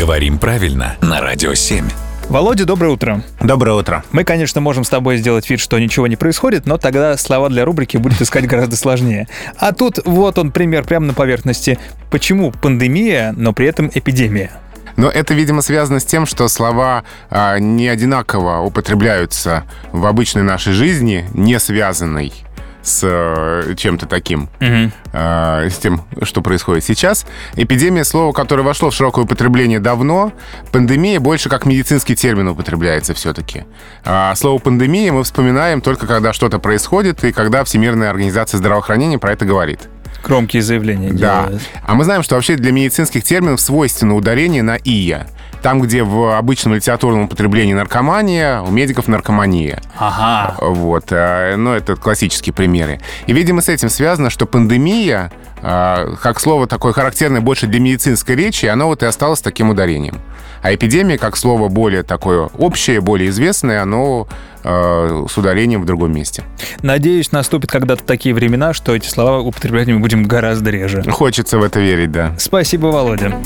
Говорим правильно на Радио 7. Володя, доброе утро. Доброе утро. Мы, конечно, можем с тобой сделать вид, что ничего не происходит, но тогда слова для рубрики будет искать гораздо сложнее. А тут вот он пример прямо на поверхности. Почему пандемия, но при этом эпидемия? Но это, видимо, связано с тем, что слова а, не одинаково употребляются в обычной нашей жизни, не связанной с э, чем-то таким, Угу. с тем, что происходит сейчас. Эпидемия — слово, которое вошло в широкое употребление давно. Пандемия больше как медицинский термин употребляется все-таки. А слово «пандемия» мы вспоминаем только когда что-то происходит и когда Всемирная организация здравоохранения про это говорит. Громкие заявления Да. делают. А мы знаем, что вообще для медицинских терминов свойственно ударение на «ия». Там, где в обычном литературном употреблении наркомания, у медиков наркомания. Ага. Вот, э, ну, это классические примеры. И, видимо, с этим связано, что пандемия, э, как слово такое характерное больше для медицинской речи, оно вот и осталось таким ударением. А эпидемия, как слово более такое общее, более известное, оно э, с ударением в другом месте. Надеюсь, наступят когда-то такие времена, что эти слова употреблять мы будем гораздо реже. Хочется в это верить, да. Спасибо, Володя.